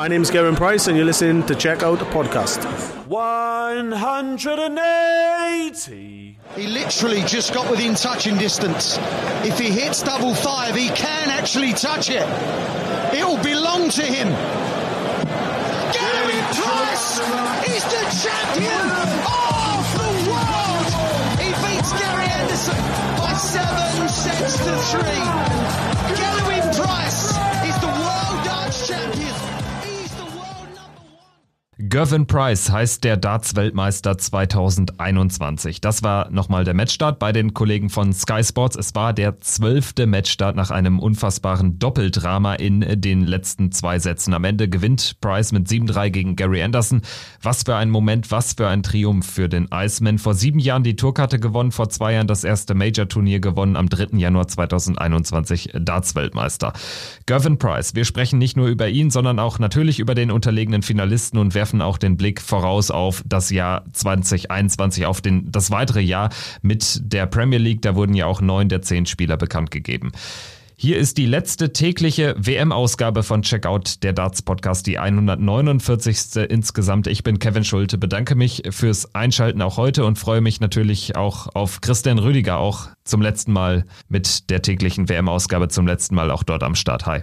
My name is Gavin Price, and you're listening to Check Out the Podcast. 180. He literally just got within touching distance. If he hits double five, he can actually touch it. It will belong to him. Gary Price is the champion of the world. He beats Gary Anderson by seven sets to three. Gary Gervin Price heißt der Darts-Weltmeister 2021. Das war nochmal der Matchstart bei den Kollegen von Sky Sports. Es war der zwölfte Matchstart nach einem unfassbaren Doppeldrama in den letzten zwei Sätzen. Am Ende gewinnt Price mit 7-3 gegen Gary Anderson. Was für ein Moment, was für ein Triumph für den Iceman. Vor sieben Jahren die Tourkarte gewonnen, vor zwei Jahren das erste Major-Turnier gewonnen, am 3. Januar 2021 Darts-Weltmeister. Gervin Price, wir sprechen nicht nur über ihn, sondern auch natürlich über den unterlegenen Finalisten und werfen auch den Blick voraus auf das Jahr 2021, auf den, das weitere Jahr mit der Premier League. Da wurden ja auch neun der zehn Spieler bekannt gegeben. Hier ist die letzte tägliche WM-Ausgabe von Checkout, der Darts Podcast, die 149. insgesamt. Ich bin Kevin Schulte, bedanke mich fürs Einschalten auch heute und freue mich natürlich auch auf Christian Rüdiger, auch zum letzten Mal mit der täglichen WM-Ausgabe, zum letzten Mal auch dort am Start. Hi.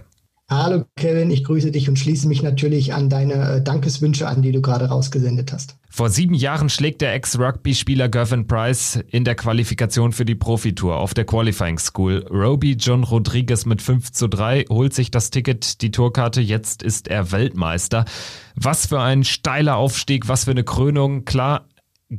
Hallo Kevin, ich grüße dich und schließe mich natürlich an deine äh, Dankeswünsche an, die du gerade rausgesendet hast. Vor sieben Jahren schlägt der Ex-Rugby-Spieler Gervin Price in der Qualifikation für die Profitour auf der Qualifying School. Roby John Rodriguez mit 5 zu 3 holt sich das Ticket, die Tourkarte. Jetzt ist er Weltmeister. Was für ein steiler Aufstieg, was für eine Krönung. Klar,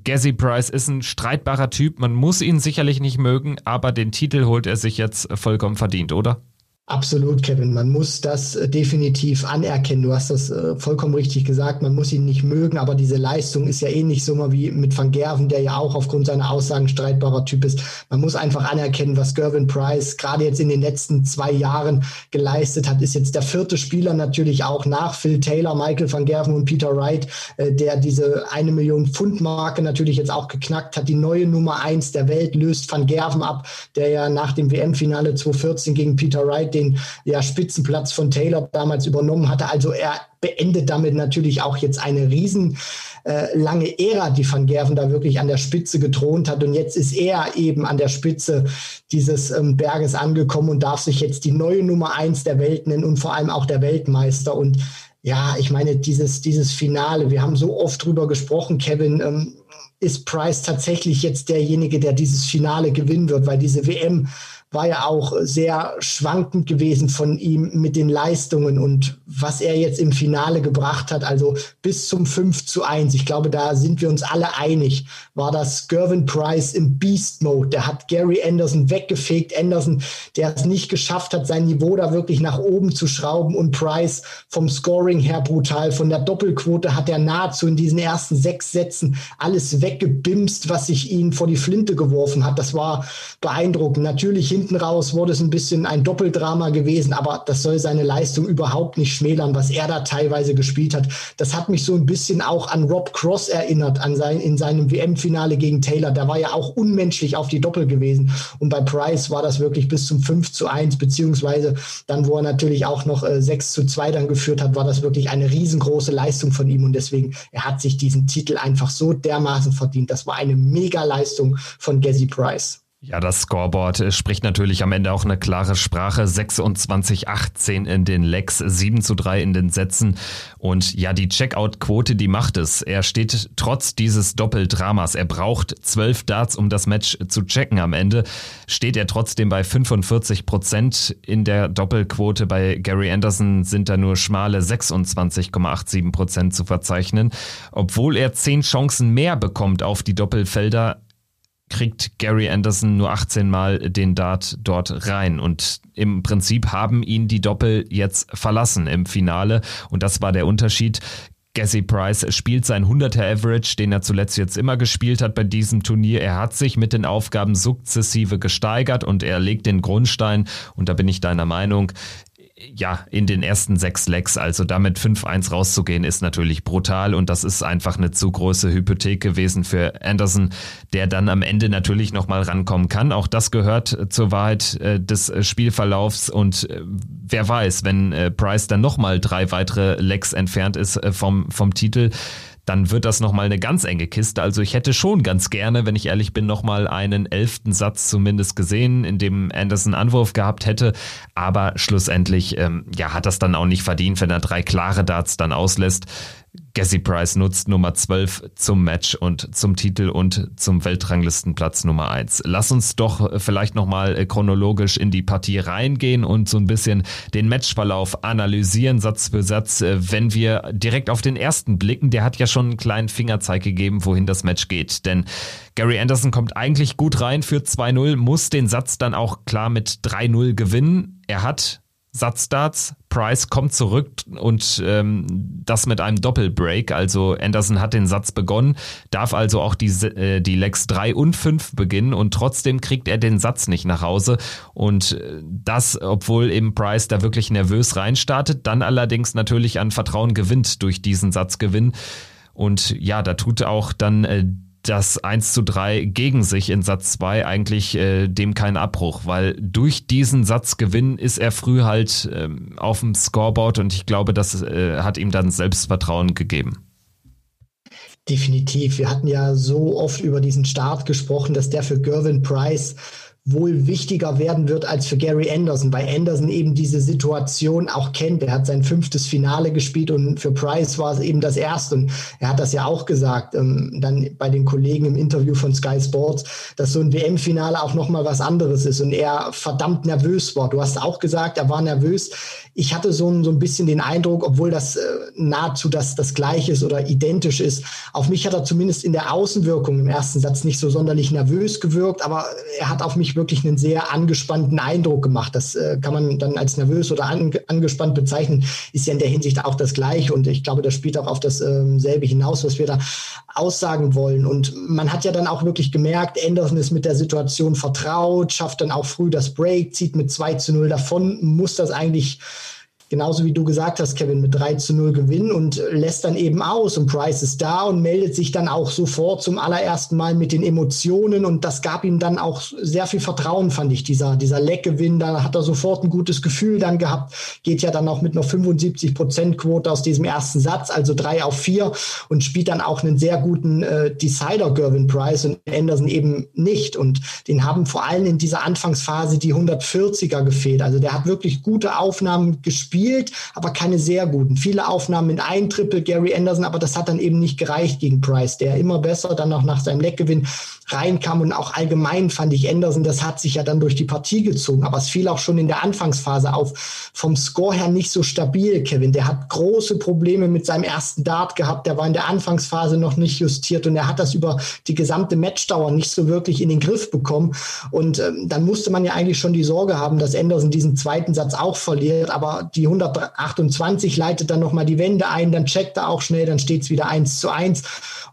Gazzy Price ist ein streitbarer Typ. Man muss ihn sicherlich nicht mögen, aber den Titel holt er sich jetzt vollkommen verdient, oder? Absolut, Kevin. Man muss das äh, definitiv anerkennen. Du hast das äh, vollkommen richtig gesagt. Man muss ihn nicht mögen, aber diese Leistung ist ja ähnlich so mal wie mit Van Gerven, der ja auch aufgrund seiner Aussagen streitbarer Typ ist. Man muss einfach anerkennen, was Gervin Price gerade jetzt in den letzten zwei Jahren geleistet hat. Ist jetzt der vierte Spieler natürlich auch nach Phil Taylor, Michael Van Gerven und Peter Wright, äh, der diese eine Million Pfund Marke natürlich jetzt auch geknackt hat. Die neue Nummer eins der Welt löst Van Gerven ab, der ja nach dem WM-Finale 2014 gegen Peter Wright den ja, Spitzenplatz von Taylor damals übernommen hatte. Also er beendet damit natürlich auch jetzt eine riesen äh, lange Ära, die Van Gerven da wirklich an der Spitze gethront hat. Und jetzt ist er eben an der Spitze dieses ähm, Berges angekommen und darf sich jetzt die neue Nummer eins der Welt nennen und vor allem auch der Weltmeister. Und ja, ich meine, dieses, dieses Finale, wir haben so oft drüber gesprochen, Kevin, ähm, ist Price tatsächlich jetzt derjenige, der dieses Finale gewinnen wird, weil diese WM war ja auch sehr schwankend gewesen von ihm mit den Leistungen und was er jetzt im Finale gebracht hat, also bis zum 5 zu 1. Ich glaube, da sind wir uns alle einig, war das Gervin Price im Beast Mode. Der hat Gary Anderson weggefegt. Anderson, der es nicht geschafft hat, sein Niveau da wirklich nach oben zu schrauben und Price vom Scoring her brutal. Von der Doppelquote hat er nahezu in diesen ersten sechs Sätzen alles weggebimst, was sich ihn vor die Flinte geworfen hat. Das war beeindruckend. Natürlich hinten raus wurde es ein bisschen ein Doppeldrama gewesen, aber das soll seine Leistung überhaupt nicht schmälern, was er da teilweise gespielt hat. Das hat mich so ein bisschen auch an Rob Cross erinnert, an sein, in seinem WM-Finale gegen Taylor. Da war ja auch unmenschlich auf die Doppel gewesen. Und bei Price war das wirklich bis zum 5 zu 1, beziehungsweise dann, wo er natürlich auch noch äh, 6 zu 2 dann geführt hat, war das wirklich eine riesengroße Leistung von ihm. Und deswegen, er hat sich diesen Titel einfach so dermaßen verdient. Das war eine Mega-Leistung von Gazzy Price. Ja, das Scoreboard äh, spricht natürlich am Ende auch eine klare Sprache. 26-18 in den Lecks, 7 zu 3 in den Sätzen. Und ja, die Checkout-Quote, die macht es. Er steht trotz dieses Doppeldramas. Er braucht 12 Darts, um das Match zu checken am Ende. Steht er trotzdem bei 45 Prozent in der Doppelquote. Bei Gary Anderson sind da nur schmale 26,87 Prozent zu verzeichnen. Obwohl er 10 Chancen mehr bekommt auf die Doppelfelder, kriegt Gary Anderson nur 18 Mal den Dart dort rein. Und im Prinzip haben ihn die Doppel jetzt verlassen im Finale. Und das war der Unterschied. Gazzy Price spielt sein 100er Average, den er zuletzt jetzt immer gespielt hat bei diesem Turnier. Er hat sich mit den Aufgaben sukzessive gesteigert und er legt den Grundstein. Und da bin ich deiner Meinung ja, in den ersten sechs Lecks, also damit 5-1 rauszugehen, ist natürlich brutal und das ist einfach eine zu große Hypothek gewesen für Anderson, der dann am Ende natürlich nochmal rankommen kann. Auch das gehört zur Wahrheit äh, des Spielverlaufs und äh, wer weiß, wenn äh, Price dann nochmal drei weitere Lecks entfernt ist äh, vom, vom Titel, dann wird das nochmal eine ganz enge Kiste. Also ich hätte schon ganz gerne, wenn ich ehrlich bin, nochmal einen elften Satz zumindest gesehen, in dem Anderson Anwurf gehabt hätte. Aber schlussendlich ähm, ja, hat das dann auch nicht verdient, wenn er drei klare Darts dann auslässt. Gassi Price nutzt Nummer 12 zum Match und zum Titel und zum Weltranglistenplatz Nummer 1. Lass uns doch vielleicht nochmal äh, chronologisch in die Partie reingehen und so ein bisschen den Matchverlauf analysieren, Satz für Satz. Äh, wenn wir direkt auf den ersten blicken, der hat ja schon einen kleinen Fingerzeig gegeben, wohin das Match geht. Denn Gary Anderson kommt eigentlich gut rein für 2-0, muss den Satz dann auch klar mit 3-0 gewinnen. Er hat Satzstarts. Price kommt zurück und ähm, das mit einem Doppelbreak. Also Anderson hat den Satz begonnen, darf also auch die, äh, die Legs 3 und 5 beginnen und trotzdem kriegt er den Satz nicht nach Hause. Und äh, das, obwohl eben Price da wirklich nervös reinstartet, dann allerdings natürlich an Vertrauen gewinnt durch diesen Satzgewinn. Und ja, da tut auch dann äh, das 1 zu 3 gegen sich in Satz 2 eigentlich äh, dem keinen Abbruch, weil durch diesen Satzgewinn ist er früh halt äh, auf dem Scoreboard und ich glaube, das äh, hat ihm dann Selbstvertrauen gegeben. Definitiv. Wir hatten ja so oft über diesen Start gesprochen, dass der für Gervin Price wohl wichtiger werden wird als für Gary Anderson, weil Anderson eben diese Situation auch kennt. Er hat sein fünftes Finale gespielt und für Price war es eben das erste. Und er hat das ja auch gesagt, ähm, dann bei den Kollegen im Interview von Sky Sports, dass so ein WM-Finale auch nochmal was anderes ist und er verdammt nervös war. Du hast auch gesagt, er war nervös ich hatte so ein, so ein bisschen den Eindruck, obwohl das äh, nahezu das, das Gleiche ist oder identisch ist, auf mich hat er zumindest in der Außenwirkung im ersten Satz nicht so sonderlich nervös gewirkt, aber er hat auf mich wirklich einen sehr angespannten Eindruck gemacht. Das äh, kann man dann als nervös oder an, angespannt bezeichnen, ist ja in der Hinsicht auch das Gleiche und ich glaube, das spielt auch auf dasselbe ähm, hinaus, was wir da aussagen wollen. Und man hat ja dann auch wirklich gemerkt, Anderson ist mit der Situation vertraut, schafft dann auch früh das Break, zieht mit 2 zu 0 davon, muss das eigentlich genauso wie du gesagt hast, Kevin, mit 3 zu 0 gewinnen und lässt dann eben aus und Price ist da und meldet sich dann auch sofort zum allerersten Mal mit den Emotionen und das gab ihm dann auch sehr viel Vertrauen, fand ich, dieser, dieser Leckgewinn, da hat er sofort ein gutes Gefühl dann gehabt, geht ja dann auch mit einer 75 Prozent Quote aus diesem ersten Satz, also 3 auf 4 und spielt dann auch einen sehr guten äh, Decider Gervin Price und Anderson eben nicht. Und den haben vor allem in dieser Anfangsphase die 140er gefehlt, also der hat wirklich gute Aufnahmen gespielt gespielt, aber keine sehr guten. Viele Aufnahmen mit ein Triple Gary Anderson, aber das hat dann eben nicht gereicht gegen Price, der immer besser dann noch nach seinem Leckgewinn reinkam und auch allgemein fand ich Anderson, das hat sich ja dann durch die Partie gezogen, aber es fiel auch schon in der Anfangsphase auf. Vom Score her nicht so stabil, Kevin. Der hat große Probleme mit seinem ersten Dart gehabt, der war in der Anfangsphase noch nicht justiert und er hat das über die gesamte Matchdauer nicht so wirklich in den Griff bekommen und ähm, dann musste man ja eigentlich schon die Sorge haben, dass Anderson diesen zweiten Satz auch verliert, aber die 128 leitet dann nochmal die Wende ein, dann checkt er auch schnell, dann steht es wieder eins zu eins.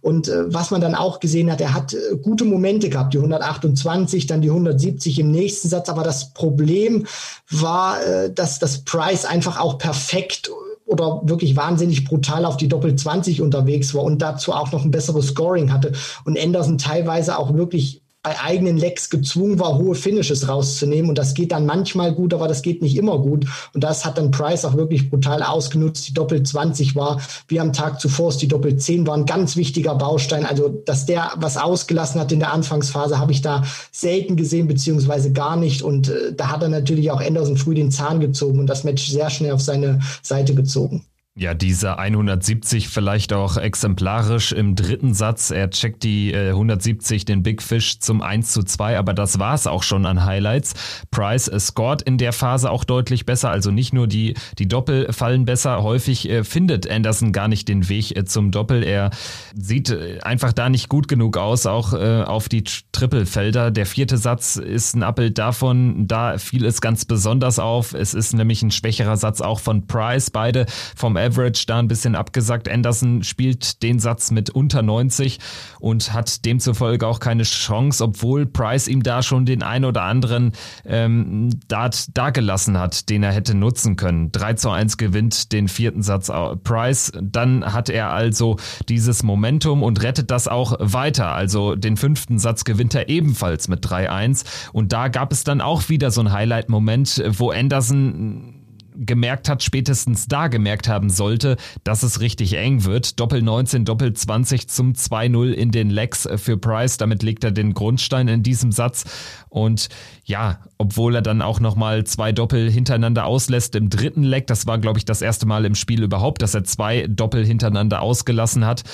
Und äh, was man dann auch gesehen hat, er hat äh, gute Momente gehabt, die 128, dann die 170 im nächsten Satz. Aber das Problem war, äh, dass das Price einfach auch perfekt oder wirklich wahnsinnig brutal auf die Doppel 20 unterwegs war und dazu auch noch ein besseres Scoring hatte und Anderson teilweise auch wirklich bei eigenen Lecks gezwungen war, hohe Finishes rauszunehmen. Und das geht dann manchmal gut, aber das geht nicht immer gut. Und das hat dann Price auch wirklich brutal ausgenutzt. Die Doppel 20 war, wie am Tag zuvor, die Doppel 10 war ein ganz wichtiger Baustein. Also, dass der was ausgelassen hat in der Anfangsphase, habe ich da selten gesehen, beziehungsweise gar nicht. Und äh, da hat er natürlich auch Anderson früh den Zahn gezogen und das Match sehr schnell auf seine Seite gezogen. Ja, diese 170 vielleicht auch exemplarisch im dritten Satz. Er checkt die äh, 170, den Big Fish zum 1 zu 2, aber das war's auch schon an Highlights. Price äh, scored in der Phase auch deutlich besser, also nicht nur die, die Doppel fallen besser, häufig äh, findet Anderson gar nicht den Weg äh, zum Doppel. Er sieht äh, einfach da nicht gut genug aus, auch äh, auf die Trippelfelder. Der vierte Satz ist ein Abbild davon, da fiel es ganz besonders auf. Es ist nämlich ein schwächerer Satz auch von Price, beide vom Average da ein bisschen abgesackt. Anderson spielt den Satz mit unter 90 und hat demzufolge auch keine Chance, obwohl Price ihm da schon den ein oder anderen ähm, Dart dagelassen hat, den er hätte nutzen können. 3 zu 1 gewinnt den vierten Satz Price. Dann hat er also dieses Momentum und rettet das auch weiter. Also den fünften Satz gewinnt er ebenfalls mit 3-1. Und da gab es dann auch wieder so ein Highlight-Moment, wo Anderson gemerkt hat, spätestens da gemerkt haben sollte, dass es richtig eng wird. Doppel 19, Doppel 20 zum 2-0 in den Legs für Price. Damit legt er den Grundstein in diesem Satz. Und ja, obwohl er dann auch nochmal zwei Doppel hintereinander auslässt im dritten Leg, das war, glaube ich, das erste Mal im Spiel überhaupt, dass er zwei Doppel hintereinander ausgelassen hat.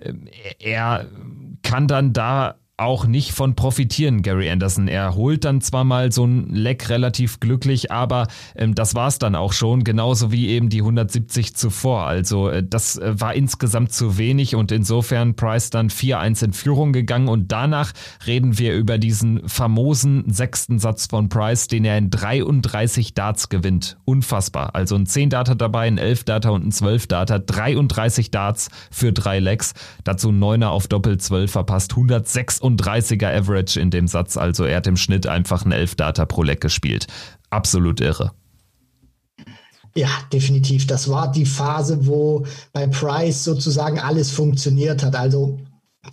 Ähm, er kann dann da auch nicht von profitieren, Gary Anderson. Er holt dann zwar mal so ein Leck relativ glücklich, aber ähm, das war's dann auch schon, genauso wie eben die 170 zuvor. Also äh, das äh, war insgesamt zu wenig und insofern Price dann 4-1 in Führung gegangen und danach reden wir über diesen famosen sechsten Satz von Price, den er in 33 Darts gewinnt. Unfassbar. Also ein 10 Data dabei, ein 11 Data und ein 12 Data. 33 Darts für drei Lecks. Dazu 9er auf Doppel 12 verpasst. 106 36er Average in dem Satz. Also er hat im Schnitt einfach ein 11 Data pro Leck gespielt. Absolut irre. Ja, definitiv. Das war die Phase, wo bei Price sozusagen alles funktioniert hat. Also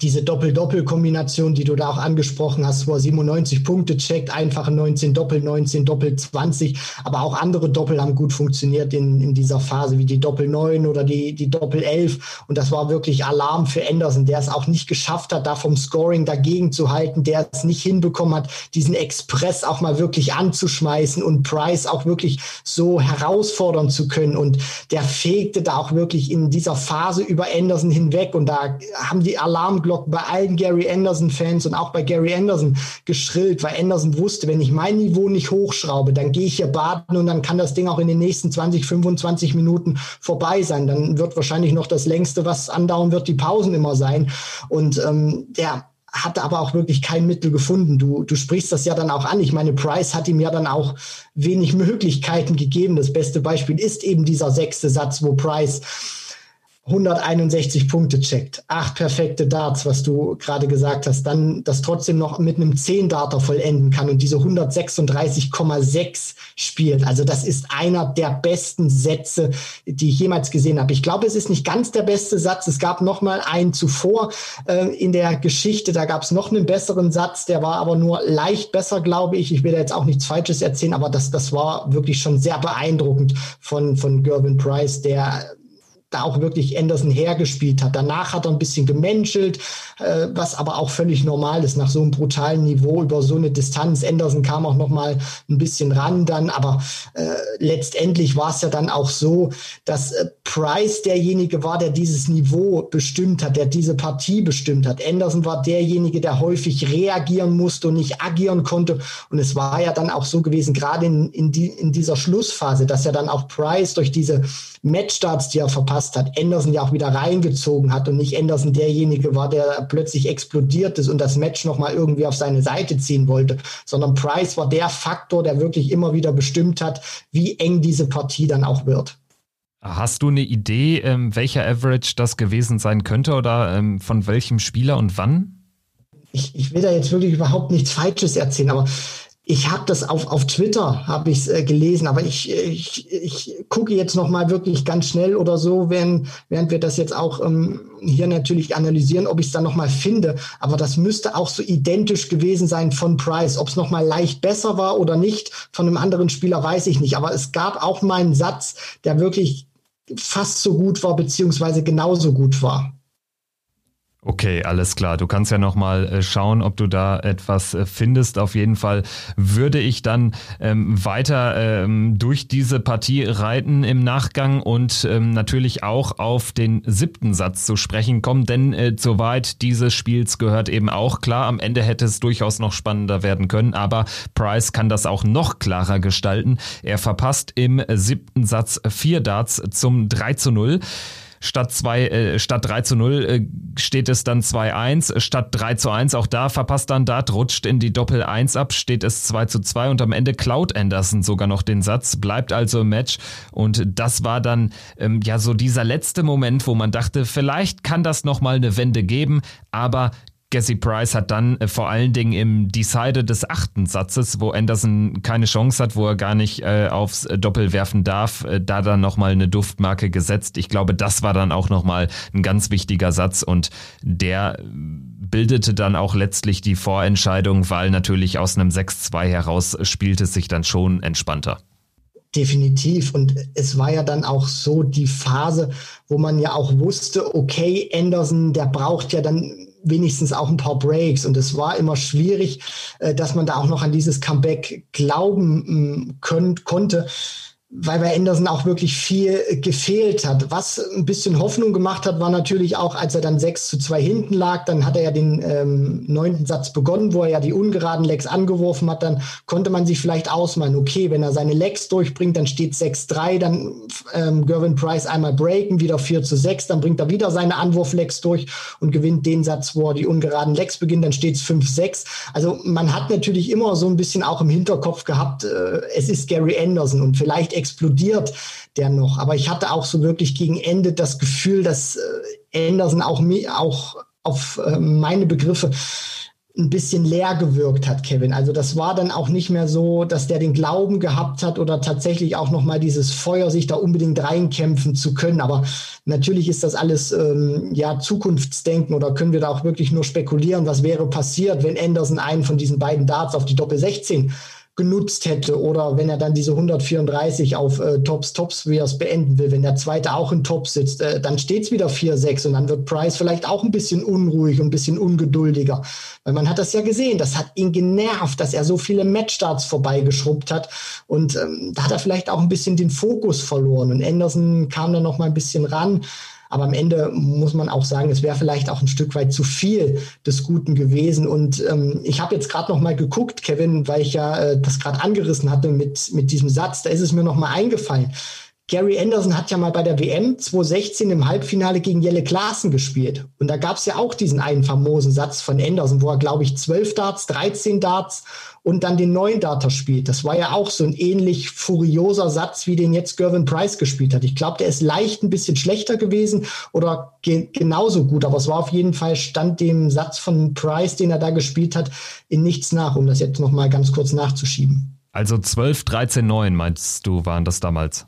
diese Doppel-Doppel-Kombination, die du da auch angesprochen hast, wo er 97 Punkte checkt, einfache 19 Doppel, 19 Doppel 20, aber auch andere Doppel haben gut funktioniert in, in dieser Phase, wie die Doppel 9 oder die, die Doppel 11 und das war wirklich Alarm für Anderson, der es auch nicht geschafft hat, da vom Scoring dagegen zu halten, der es nicht hinbekommen hat, diesen Express auch mal wirklich anzuschmeißen und Price auch wirklich so herausfordern zu können. Und der fegte da auch wirklich in dieser Phase über Anderson hinweg. Und da haben die Alarm Alarmglocken bei allen Gary Anderson-Fans und auch bei Gary Anderson geschrillt, weil Anderson wusste, wenn ich mein Niveau nicht hochschraube, dann gehe ich hier baden und dann kann das Ding auch in den nächsten 20, 25 Minuten vorbei sein. Dann wird wahrscheinlich noch das längste, was andauern wird, die Pausen immer sein. Und ähm, der hatte aber auch wirklich kein Mittel gefunden. Du, du sprichst das ja dann auch an. Ich meine, Price hat ihm ja dann auch wenig Möglichkeiten gegeben. Das beste Beispiel ist eben dieser sechste Satz, wo Price 161 Punkte checkt, acht perfekte Darts, was du gerade gesagt hast, dann das trotzdem noch mit einem 10 Darter vollenden kann und diese 136,6 spielt. Also das ist einer der besten Sätze, die ich jemals gesehen habe. Ich glaube, es ist nicht ganz der beste Satz. Es gab noch mal einen zuvor äh, in der Geschichte. Da gab es noch einen besseren Satz, der war aber nur leicht besser, glaube ich. Ich will da jetzt auch nichts Falsches erzählen, aber das, das war wirklich schon sehr beeindruckend von, von Gervin Price, der da auch wirklich Anderson hergespielt hat. Danach hat er ein bisschen gemenschelt, äh, was aber auch völlig normal ist nach so einem brutalen Niveau über so eine Distanz. Anderson kam auch noch mal ein bisschen ran dann, aber äh, letztendlich war es ja dann auch so, dass äh, Price derjenige war, der dieses Niveau bestimmt hat, der diese Partie bestimmt hat. Anderson war derjenige, der häufig reagieren musste und nicht agieren konnte. Und es war ja dann auch so gewesen, gerade in, in, die, in dieser Schlussphase, dass ja dann auch Price durch diese Matchstarts, die er verpasst hat, Anderson ja auch wieder reingezogen hat und nicht Anderson derjenige war, der plötzlich explodiert ist und das Match nochmal irgendwie auf seine Seite ziehen wollte, sondern Price war der Faktor, der wirklich immer wieder bestimmt hat, wie eng diese Partie dann auch wird. Hast du eine Idee, ähm, welcher Average das gewesen sein könnte oder ähm, von welchem Spieler und wann? Ich, ich will da jetzt wirklich überhaupt nichts Falsches erzählen, aber ich habe das auf, auf Twitter habe ich äh, gelesen, aber ich, ich, ich gucke jetzt noch mal wirklich ganz schnell oder so, wenn, während wir das jetzt auch ähm, hier natürlich analysieren, ob ich es dann noch mal finde. Aber das müsste auch so identisch gewesen sein von Price. Ob es noch mal leicht besser war oder nicht von einem anderen Spieler, weiß ich nicht. Aber es gab auch mal einen Satz, der wirklich fast so gut war beziehungsweise genauso gut war. Okay, alles klar. Du kannst ja nochmal äh, schauen, ob du da etwas äh, findest. Auf jeden Fall würde ich dann ähm, weiter ähm, durch diese Partie reiten im Nachgang und ähm, natürlich auch auf den siebten Satz zu sprechen kommen, denn äh, soweit dieses Spiels gehört eben auch klar. Am Ende hätte es durchaus noch spannender werden können, aber Price kann das auch noch klarer gestalten. Er verpasst im siebten Satz vier Darts zum 3 zu 0 Statt, zwei, äh, statt 3 zu 0 äh, steht es dann 2-1. Statt 3 zu 1, auch da verpasst dann Dart, rutscht in die Doppel 1 ab, steht es 2 zu 2 und am Ende klaut Anderson sogar noch den Satz, bleibt also im Match. Und das war dann ähm, ja so dieser letzte Moment, wo man dachte, vielleicht kann das nochmal eine Wende geben, aber Jesse Price hat dann äh, vor allen Dingen im Decider des achten Satzes, wo Anderson keine Chance hat, wo er gar nicht äh, aufs Doppel werfen darf, äh, da dann nochmal eine Duftmarke gesetzt. Ich glaube, das war dann auch nochmal ein ganz wichtiger Satz und der bildete dann auch letztlich die Vorentscheidung, weil natürlich aus einem 6-2 heraus spielt es sich dann schon entspannter. Definitiv. Und es war ja dann auch so die Phase, wo man ja auch wusste, okay, Anderson, der braucht ja dann wenigstens auch ein paar Breaks. Und es war immer schwierig, äh, dass man da auch noch an dieses Comeback glauben mm, können, konnte weil bei Anderson auch wirklich viel gefehlt hat. Was ein bisschen Hoffnung gemacht hat, war natürlich auch, als er dann 6 zu 2 hinten lag, dann hat er ja den ähm, neunten Satz begonnen, wo er ja die ungeraden Legs angeworfen hat, dann konnte man sich vielleicht ausmalen, okay, wenn er seine Legs durchbringt, dann steht 6-3, dann ähm, Gervin Price einmal breaken, wieder 4 zu 6, dann bringt er wieder seine Anwurflegs durch und gewinnt den Satz, wo er die ungeraden Legs beginnt, dann steht es 5-6. Also man hat natürlich immer so ein bisschen auch im Hinterkopf gehabt, äh, es ist Gary Anderson und vielleicht explodiert der noch. Aber ich hatte auch so wirklich gegen Ende das Gefühl, dass äh, Anderson auch, auch auf äh, meine Begriffe ein bisschen leer gewirkt hat, Kevin. Also das war dann auch nicht mehr so, dass der den Glauben gehabt hat oder tatsächlich auch noch mal dieses Feuer, sich da unbedingt reinkämpfen zu können. Aber natürlich ist das alles ähm, ja Zukunftsdenken oder können wir da auch wirklich nur spekulieren, was wäre passiert, wenn Anderson einen von diesen beiden Darts auf die Doppel 16 genutzt hätte oder wenn er dann diese 134 auf äh, Tops, Tops, wie er es beenden will, wenn der zweite auch in Top sitzt, äh, dann steht es wieder 4-6 und dann wird Price vielleicht auch ein bisschen unruhig und ein bisschen ungeduldiger. Weil man hat das ja gesehen, das hat ihn genervt, dass er so viele Matchstarts vorbeigeschrubbt hat und ähm, da hat er vielleicht auch ein bisschen den Fokus verloren und Anderson kam dann noch mal ein bisschen ran. Aber am Ende muss man auch sagen, es wäre vielleicht auch ein Stück weit zu viel des Guten gewesen. Und ähm, ich habe jetzt gerade noch mal geguckt, Kevin, weil ich ja äh, das gerade angerissen hatte mit, mit diesem Satz. Da ist es mir noch mal eingefallen. Gary Anderson hat ja mal bei der WM 2016 im Halbfinale gegen Jelle Klaassen gespielt. Und da gab es ja auch diesen einen famosen Satz von Anderson, wo er, glaube ich, 12 Darts, 13 Darts und dann den neuen Data spielt. Das war ja auch so ein ähnlich furioser Satz, wie den jetzt Gervin Price gespielt hat. Ich glaube, der ist leicht ein bisschen schlechter gewesen oder ge genauso gut, aber es war auf jeden Fall stand dem Satz von Price, den er da gespielt hat, in nichts nach, um das jetzt noch mal ganz kurz nachzuschieben. Also 12, 13, 9 meinst du, waren das damals?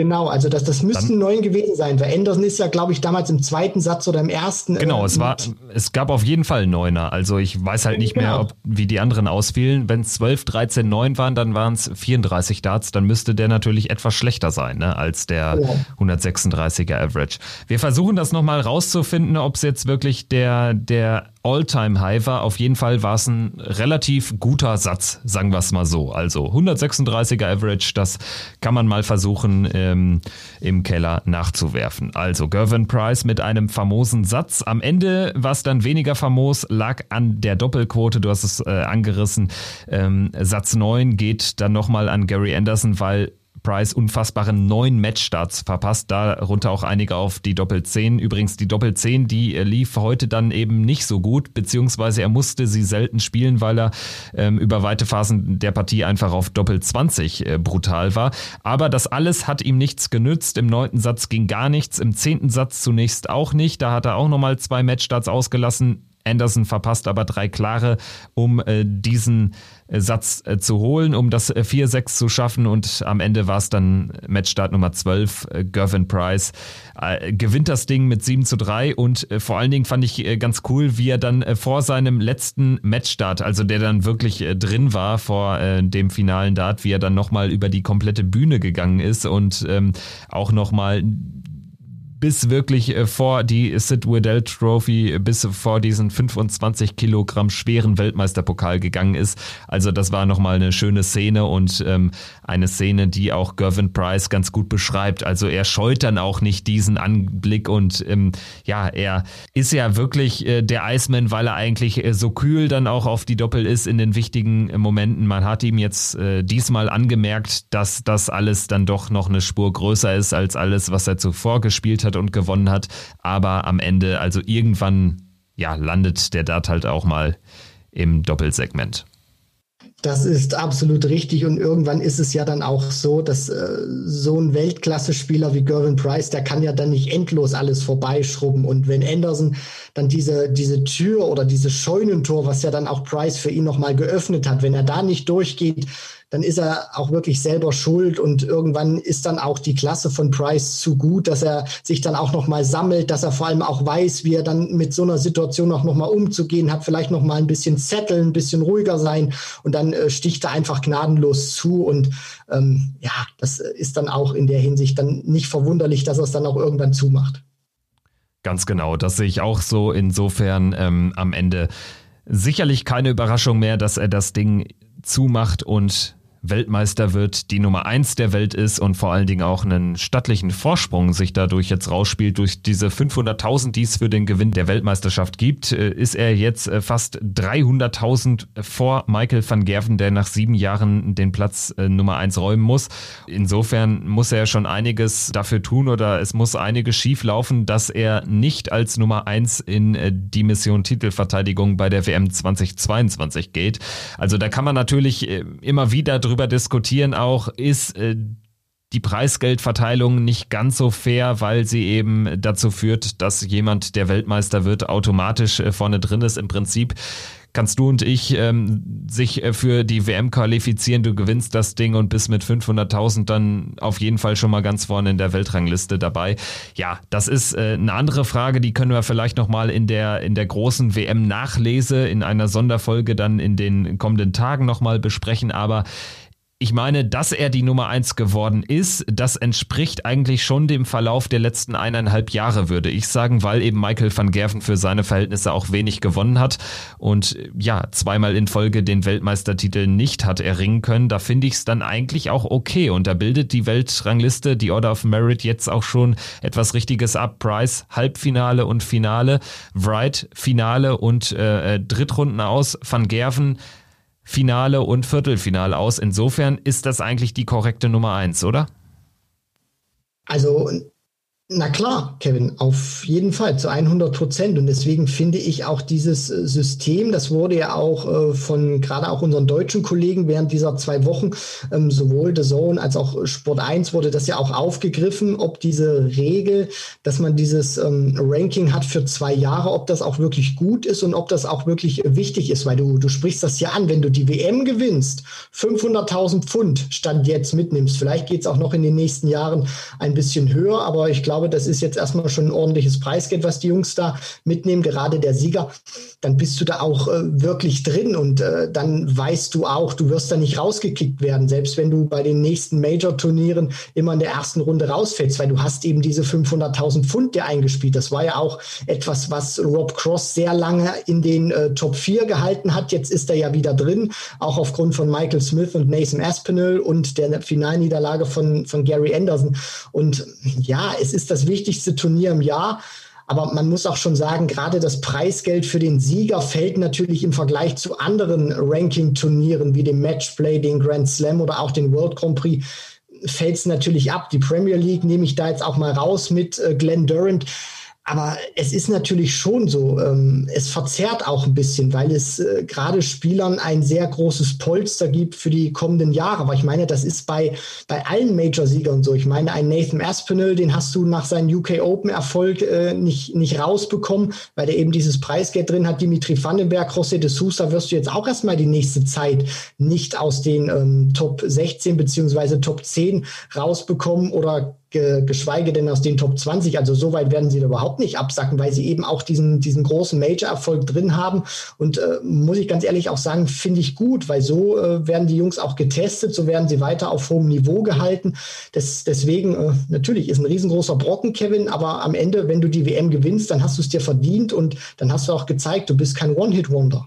Genau, also das, das müssten neun gewesen sein, weil Anderson ist ja, glaube ich, damals im zweiten Satz oder im ersten. Genau, äh, es war, es gab auf jeden Fall Neuner. Also ich weiß halt nicht genau. mehr, ob, wie die anderen ausfielen. Wenn es 12, 13, 9 waren, dann waren es 34 Darts, dann müsste der natürlich etwas schlechter sein, ne, als der ja. 136er Average. Wir versuchen das nochmal rauszufinden, ob es jetzt wirklich der, der All-Time-High war. Auf jeden Fall war es ein relativ guter Satz, sagen wir es mal so. Also 136er Average, das kann man mal versuchen ähm, im Keller nachzuwerfen. Also Gervin Price mit einem famosen Satz. Am Ende war es dann weniger famos, lag an der Doppelquote, du hast es äh, angerissen. Ähm, Satz 9 geht dann nochmal an Gary Anderson, weil Price unfassbaren neun Matchstarts verpasst, darunter auch einige auf die Doppel 10. Übrigens, die Doppel 10, die lief heute dann eben nicht so gut, beziehungsweise er musste sie selten spielen, weil er ähm, über weite Phasen der Partie einfach auf Doppel 20 äh, brutal war. Aber das alles hat ihm nichts genützt. Im neunten Satz ging gar nichts, im zehnten Satz zunächst auch nicht. Da hat er auch nochmal zwei Matchstarts ausgelassen. Anderson verpasst aber drei klare, um äh, diesen äh, Satz äh, zu holen, um das 4-6 äh, zu schaffen. Und am Ende war es dann Matchstart Nummer 12. Äh, Gervin Price äh, gewinnt das Ding mit 7 zu 3. Und vor allen Dingen fand ich ganz cool, wie er dann vor seinem letzten Matchstart, also der dann wirklich drin war vor dem finalen Dart, wie er dann nochmal über die komplette Bühne gegangen ist und ähm, auch nochmal bis wirklich äh, vor die Sid Waddell Trophy, bis vor diesen 25 Kilogramm schweren Weltmeisterpokal gegangen ist. Also das war nochmal eine schöne Szene und ähm, eine Szene, die auch Gervin Price ganz gut beschreibt. Also er scheut dann auch nicht diesen Anblick und ähm, ja, er ist ja wirklich äh, der Iceman, weil er eigentlich äh, so kühl dann auch auf die Doppel ist in den wichtigen äh, Momenten. Man hat ihm jetzt äh, diesmal angemerkt, dass das alles dann doch noch eine Spur größer ist als alles, was er zuvor gespielt hat hat und gewonnen hat. Aber am Ende, also irgendwann, ja, landet der Dart halt auch mal im Doppelsegment. Das ist absolut richtig und irgendwann ist es ja dann auch so, dass äh, so ein Weltklasse-Spieler wie Gervin Price, der kann ja dann nicht endlos alles vorbeischrubben und wenn Anderson dann diese, diese Tür oder dieses Scheunentor, was ja dann auch Price für ihn nochmal geöffnet hat, wenn er da nicht durchgeht, dann ist er auch wirklich selber schuld und irgendwann ist dann auch die Klasse von Price zu gut, dass er sich dann auch noch mal sammelt, dass er vor allem auch weiß, wie er dann mit so einer Situation auch noch mal umzugehen hat, vielleicht noch mal ein bisschen zetteln, ein bisschen ruhiger sein und dann äh, sticht er einfach gnadenlos zu und ähm, ja, das ist dann auch in der Hinsicht dann nicht verwunderlich, dass er es dann auch irgendwann zumacht. Ganz genau, das sehe ich auch so. Insofern ähm, am Ende sicherlich keine Überraschung mehr, dass er das Ding zumacht und Weltmeister wird, die Nummer eins der Welt ist und vor allen Dingen auch einen stattlichen Vorsprung sich dadurch jetzt rausspielt. Durch diese 500.000, die es für den Gewinn der Weltmeisterschaft gibt, äh, ist er jetzt äh, fast 300.000 vor Michael van Gerven, der nach sieben Jahren den Platz äh, Nummer eins räumen muss. Insofern muss er schon einiges dafür tun oder es muss einiges schief laufen, dass er nicht als Nummer eins in die Mission Titelverteidigung bei der WM 2022 geht. Also da kann man natürlich immer wieder drüber diskutieren auch, ist äh, die Preisgeldverteilung nicht ganz so fair, weil sie eben dazu führt, dass jemand, der Weltmeister wird, automatisch äh, vorne drin ist. Im Prinzip kannst du und ich ähm, sich äh, für die WM qualifizieren, du gewinnst das Ding und bist mit 500.000 dann auf jeden Fall schon mal ganz vorne in der Weltrangliste dabei. Ja, das ist äh, eine andere Frage, die können wir vielleicht nochmal in der, in der großen WM-Nachlese in einer Sonderfolge dann in den kommenden Tagen nochmal besprechen, aber ich meine, dass er die Nummer eins geworden ist, das entspricht eigentlich schon dem Verlauf der letzten eineinhalb Jahre, würde ich sagen, weil eben Michael van Gerven für seine Verhältnisse auch wenig gewonnen hat und ja, zweimal in Folge den Weltmeistertitel nicht hat erringen können. Da finde ich es dann eigentlich auch okay und da bildet die Weltrangliste, die Order of Merit jetzt auch schon etwas Richtiges ab. Price Halbfinale und Finale, Wright Finale und äh, äh Drittrunden aus, Van Gerven Finale und Viertelfinale aus. Insofern ist das eigentlich die korrekte Nummer eins, oder? Also na klar, Kevin, auf jeden Fall zu 100 Prozent. Und deswegen finde ich auch dieses äh, System, das wurde ja auch äh, von gerade auch unseren deutschen Kollegen während dieser zwei Wochen, ähm, sowohl The Zone als auch Sport 1 wurde das ja auch aufgegriffen, ob diese Regel, dass man dieses ähm, Ranking hat für zwei Jahre, ob das auch wirklich gut ist und ob das auch wirklich wichtig ist, weil du, du sprichst das ja an, wenn du die WM gewinnst, 500.000 Pfund Stand jetzt mitnimmst. Vielleicht geht es auch noch in den nächsten Jahren ein bisschen höher, aber ich glaube, glaube, das ist jetzt erstmal schon ein ordentliches Preisgeld, was die Jungs da mitnehmen, gerade der Sieger. Dann bist du da auch äh, wirklich drin und äh, dann weißt du auch, du wirst da nicht rausgekickt werden, selbst wenn du bei den nächsten Major-Turnieren immer in der ersten Runde rausfällst, weil du hast eben diese 500.000 Pfund dir eingespielt. Das war ja auch etwas, was Rob Cross sehr lange in den äh, Top 4 gehalten hat. Jetzt ist er ja wieder drin, auch aufgrund von Michael Smith und Nathan Aspinall und der Finalniederlage von, von Gary Anderson. Und ja, es ist das wichtigste Turnier im Jahr. Aber man muss auch schon sagen, gerade das Preisgeld für den Sieger fällt natürlich im Vergleich zu anderen Ranking-Turnieren wie dem Matchplay, den Grand Slam oder auch den World Grand Prix fällt es natürlich ab. Die Premier League nehme ich da jetzt auch mal raus mit äh, Glenn Durant aber es ist natürlich schon so, ähm, es verzerrt auch ein bisschen, weil es äh, gerade Spielern ein sehr großes Polster gibt für die kommenden Jahre. Aber ich meine, das ist bei, bei allen Major-Siegern so. Ich meine, ein Nathan Aspinall, den hast du nach seinem UK Open-Erfolg äh, nicht, nicht rausbekommen, weil der eben dieses Preisgeld drin hat. Dimitri Vandenberg, José de Sousa wirst du jetzt auch erstmal die nächste Zeit nicht aus den ähm, Top 16 beziehungsweise Top 10 rausbekommen oder geschweige denn aus den Top 20. Also so weit werden sie da überhaupt nicht absacken, weil sie eben auch diesen, diesen großen Major-Erfolg drin haben. Und äh, muss ich ganz ehrlich auch sagen, finde ich gut, weil so äh, werden die Jungs auch getestet, so werden sie weiter auf hohem Niveau gehalten. Das, deswegen, äh, natürlich ist ein riesengroßer Brocken, Kevin, aber am Ende, wenn du die WM gewinnst, dann hast du es dir verdient und dann hast du auch gezeigt, du bist kein One-Hit-Wonder.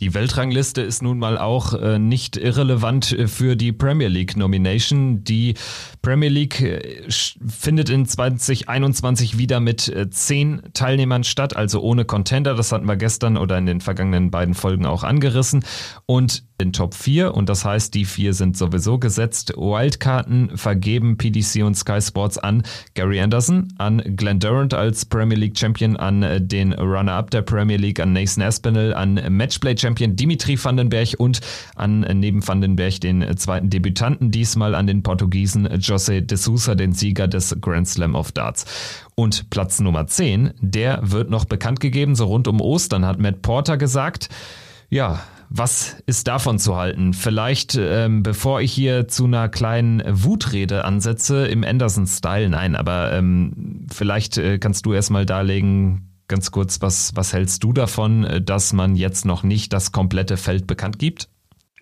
Die Weltrangliste ist nun mal auch äh, nicht irrelevant äh, für die Premier League Nomination. Die Premier League äh, findet in 2021 wieder mit äh, zehn Teilnehmern statt, also ohne Contender. Das hatten wir gestern oder in den vergangenen beiden Folgen auch angerissen. Und in Top 4 und das heißt, die vier sind sowieso gesetzt. Wildkarten vergeben PDC und Sky Sports an Gary Anderson, an Glenn Durant als Premier League Champion, an äh, den Runner-Up der Premier League, an Nathan Aspinall, an Matchplay Champion Dimitri Vandenberg und an äh, neben Vandenberg den äh, zweiten Debütanten, diesmal an den Portugiesen José de Sousa, den Sieger des Grand Slam of Darts. Und Platz Nummer 10, der wird noch bekannt gegeben, so rund um Ostern hat Matt Porter gesagt. Ja, was ist davon zu halten? Vielleicht, ähm, bevor ich hier zu einer kleinen Wutrede ansetze im Anderson-Style, nein, aber ähm, vielleicht äh, kannst du erstmal darlegen, ganz kurz, was, was hältst du davon, äh, dass man jetzt noch nicht das komplette Feld bekannt gibt?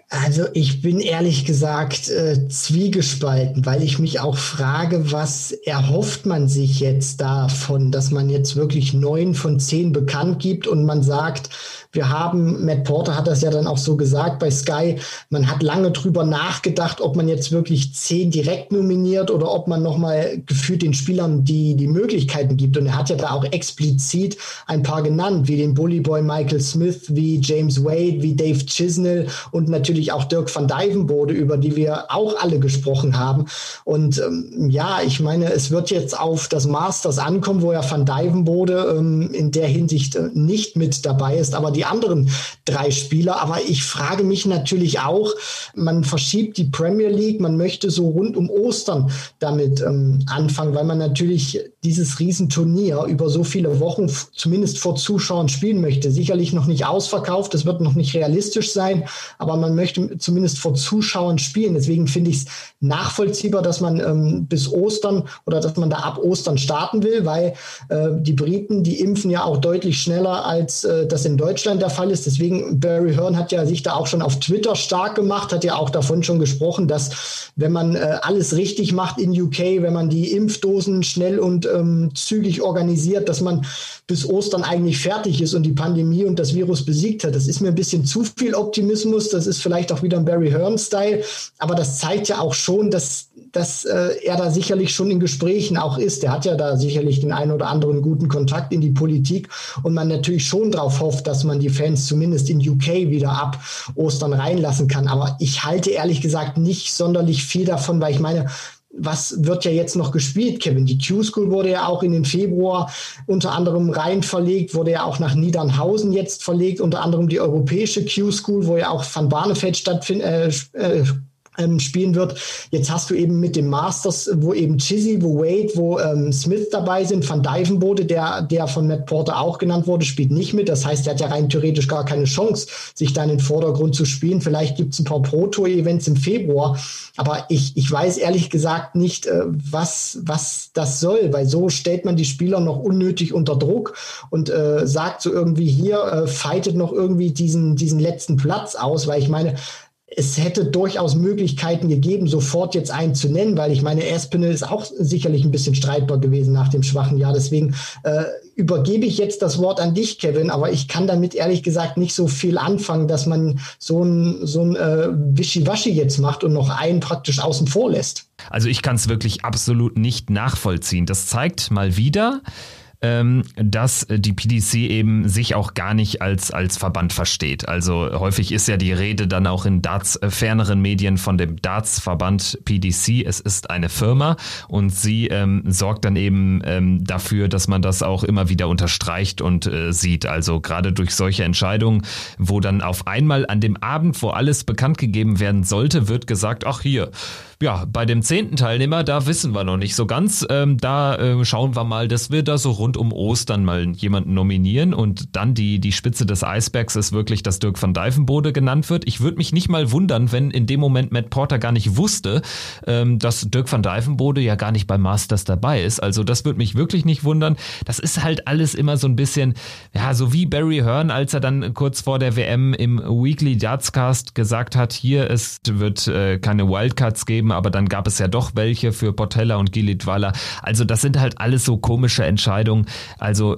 Also ich bin ehrlich gesagt äh, zwiegespalten, weil ich mich auch frage, was erhofft man sich jetzt davon, dass man jetzt wirklich neun von zehn bekannt gibt und man sagt, wir haben, Matt Porter hat das ja dann auch so gesagt bei Sky, man hat lange drüber nachgedacht, ob man jetzt wirklich zehn direkt nominiert oder ob man nochmal gefühlt den Spielern die, die Möglichkeiten gibt. Und er hat ja da auch explizit ein paar genannt, wie den Bullyboy Michael Smith, wie James Wade, wie Dave Chisnell und natürlich auch Dirk van Dijvenbode, über die wir auch alle gesprochen haben. Und ähm, ja, ich meine, es wird jetzt auf das Masters ankommen, wo ja van Dijvenbode ähm, in der Hinsicht äh, nicht mit dabei ist, aber die anderen drei Spieler. Aber ich frage mich natürlich auch, man verschiebt die Premier League, man möchte so rund um Ostern damit ähm, anfangen, weil man natürlich dieses Riesenturnier über so viele Wochen zumindest vor Zuschauern spielen möchte. Sicherlich noch nicht ausverkauft, das wird noch nicht realistisch sein, aber man möchte zumindest vor Zuschauern spielen. Deswegen finde ich es nachvollziehbar, dass man ähm, bis Ostern oder dass man da ab Ostern starten will, weil äh, die Briten, die impfen ja auch deutlich schneller, als äh, das in Deutschland der Fall ist. Deswegen, Barry Hearn hat ja sich da auch schon auf Twitter stark gemacht, hat ja auch davon schon gesprochen, dass wenn man äh, alles richtig macht in UK, wenn man die Impfdosen schnell und ähm, zügig organisiert, dass man bis Ostern eigentlich fertig ist und die Pandemie und das Virus besiegt hat. Das ist mir ein bisschen zu viel Optimismus. Das ist vielleicht auch wieder ein Barry Hearn-Style. Aber das zeigt ja auch schon, dass, dass äh, er da sicherlich schon in Gesprächen auch ist. Er hat ja da sicherlich den einen oder anderen guten Kontakt in die Politik und man natürlich schon darauf hofft, dass man die Fans zumindest in UK wieder ab Ostern reinlassen kann. Aber ich halte ehrlich gesagt nicht sonderlich viel davon, weil ich meine, was wird ja jetzt noch gespielt, Kevin? Die Q-School wurde ja auch in den Februar unter anderem rein verlegt, wurde ja auch nach Niedernhausen jetzt verlegt, unter anderem die europäische Q-School, wo ja auch Van Barneveld stattfindet, äh, äh, ähm, spielen wird. Jetzt hast du eben mit dem Masters, wo eben Chizzy, wo Wade, wo ähm, Smith dabei sind, Van Dijvenbode, der, der von Matt Porter auch genannt wurde, spielt nicht mit. Das heißt, er hat ja rein theoretisch gar keine Chance, sich da in den Vordergrund zu spielen. Vielleicht gibt es ein paar Pro-Tour-Events im Februar, aber ich, ich weiß ehrlich gesagt nicht, äh, was, was das soll, weil so stellt man die Spieler noch unnötig unter Druck und äh, sagt so irgendwie hier, äh, fightet noch irgendwie diesen, diesen letzten Platz aus, weil ich meine, es hätte durchaus Möglichkeiten gegeben, sofort jetzt einen zu nennen, weil ich meine, Espinel ist auch sicherlich ein bisschen streitbar gewesen nach dem schwachen Jahr. Deswegen äh, übergebe ich jetzt das Wort an dich, Kevin, aber ich kann damit ehrlich gesagt nicht so viel anfangen, dass man so ein, so ein äh, Wischiwaschi jetzt macht und noch einen praktisch außen vor lässt. Also ich kann es wirklich absolut nicht nachvollziehen. Das zeigt mal wieder, dass die PDC eben sich auch gar nicht als, als Verband versteht. Also häufig ist ja die Rede dann auch in Darts äh, ferneren Medien von dem Darts-Verband PDC. Es ist eine Firma und sie ähm, sorgt dann eben ähm, dafür, dass man das auch immer wieder unterstreicht und äh, sieht. Also gerade durch solche Entscheidungen, wo dann auf einmal an dem Abend, wo alles bekannt gegeben werden sollte, wird gesagt, ach hier, ja, bei dem zehnten Teilnehmer, da wissen wir noch nicht so ganz. Ähm, da äh, schauen wir mal, dass wir da so rund um Ostern mal jemanden nominieren und dann die, die Spitze des Eisbergs ist wirklich, dass Dirk van Dijvenbode genannt wird. Ich würde mich nicht mal wundern, wenn in dem Moment Matt Porter gar nicht wusste, ähm, dass Dirk van Dijvenbode ja gar nicht beim Masters dabei ist. Also das würde mich wirklich nicht wundern. Das ist halt alles immer so ein bisschen, ja, so wie Barry Hearn, als er dann kurz vor der WM im Weekly Dartscast gesagt hat, hier es wird äh, keine Wildcards geben aber dann gab es ja doch welche für Portella und Gilitwala. Also das sind halt alles so komische Entscheidungen. Also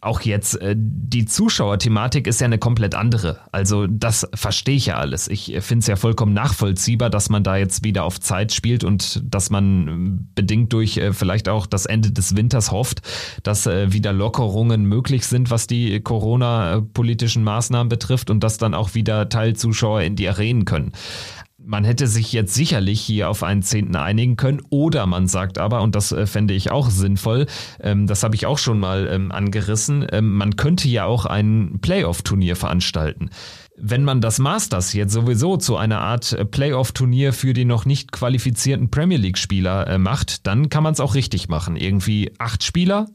auch jetzt äh, die Zuschauerthematik ist ja eine komplett andere. Also das verstehe ich ja alles. Ich finde es ja vollkommen nachvollziehbar, dass man da jetzt wieder auf Zeit spielt und dass man bedingt durch äh, vielleicht auch das Ende des Winters hofft, dass äh, wieder Lockerungen möglich sind, was die Corona-politischen Maßnahmen betrifft und dass dann auch wieder Teilzuschauer in die Arenen können. Man hätte sich jetzt sicherlich hier auf einen Zehnten einigen können oder man sagt aber, und das äh, fände ich auch sinnvoll, ähm, das habe ich auch schon mal ähm, angerissen, ähm, man könnte ja auch ein Playoff-Turnier veranstalten. Wenn man das Masters jetzt sowieso zu einer Art äh, Playoff-Turnier für die noch nicht qualifizierten Premier League-Spieler äh, macht, dann kann man es auch richtig machen. Irgendwie acht Spieler,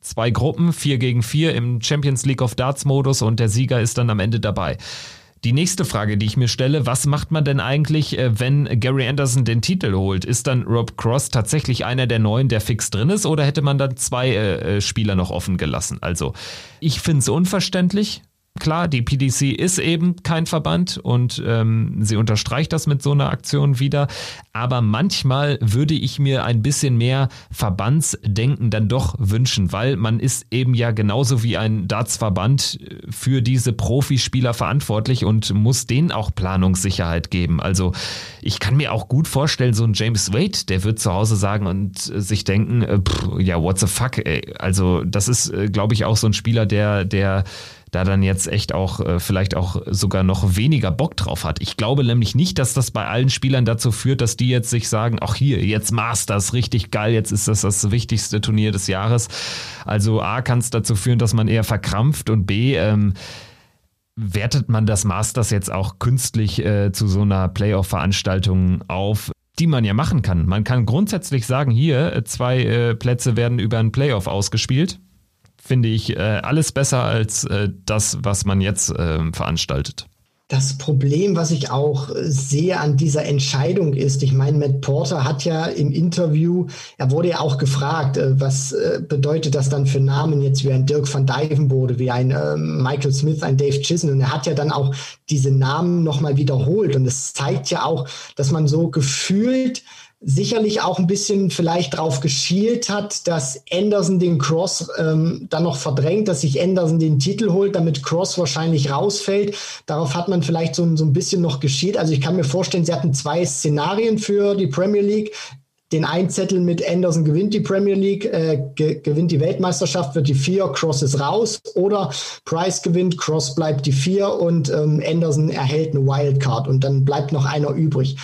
zwei Gruppen, vier gegen vier im Champions League of Darts-Modus und der Sieger ist dann am Ende dabei. Die nächste Frage, die ich mir stelle, was macht man denn eigentlich, äh, wenn Gary Anderson den Titel holt? Ist dann Rob Cross tatsächlich einer der neuen, der fix drin ist, oder hätte man dann zwei äh, äh Spieler noch offen gelassen? Also, ich finde es unverständlich. Klar, die PDC ist eben kein Verband und ähm, sie unterstreicht das mit so einer Aktion wieder. Aber manchmal würde ich mir ein bisschen mehr Verbandsdenken dann doch wünschen, weil man ist eben ja genauso wie ein Dartsverband äh, für diese Profispieler verantwortlich und muss denen auch Planungssicherheit geben. Also ich kann mir auch gut vorstellen, so ein James Wade, der wird zu Hause sagen und sich denken, äh, pff, ja, what the fuck, ey. Also das ist, äh, glaube ich, auch so ein Spieler, der, der da dann jetzt echt auch äh, vielleicht auch sogar noch weniger Bock drauf hat. Ich glaube nämlich nicht, dass das bei allen Spielern dazu führt, dass die jetzt sich sagen, ach hier, jetzt Masters, richtig geil, jetzt ist das das wichtigste Turnier des Jahres. Also A kann es dazu führen, dass man eher verkrampft und B, ähm, wertet man das Masters jetzt auch künstlich äh, zu so einer Playoff-Veranstaltung auf, die man ja machen kann. Man kann grundsätzlich sagen, hier, äh, zwei äh, Plätze werden über ein Playoff ausgespielt finde ich, äh, alles besser als äh, das, was man jetzt äh, veranstaltet. Das Problem, was ich auch sehe an dieser Entscheidung ist, ich meine, Matt Porter hat ja im Interview, er wurde ja auch gefragt, äh, was äh, bedeutet das dann für Namen jetzt wie ein Dirk van Dijvenbode, wie ein Michael Smith, ein Dave Chisholm. Und er hat ja dann auch diese Namen nochmal wiederholt. Und es zeigt ja auch, dass man so gefühlt sicherlich auch ein bisschen vielleicht drauf geschielt hat, dass Anderson den Cross ähm, dann noch verdrängt, dass sich Anderson den Titel holt, damit Cross wahrscheinlich rausfällt. Darauf hat man vielleicht so, so ein bisschen noch geschielt. Also ich kann mir vorstellen, sie hatten zwei Szenarien für die Premier League. Den einen Zettel mit Anderson gewinnt die Premier League, äh, ge gewinnt die Weltmeisterschaft, wird die vier, Cross ist raus. Oder Price gewinnt, Cross bleibt die vier und ähm, Anderson erhält eine Wildcard und dann bleibt noch einer übrig.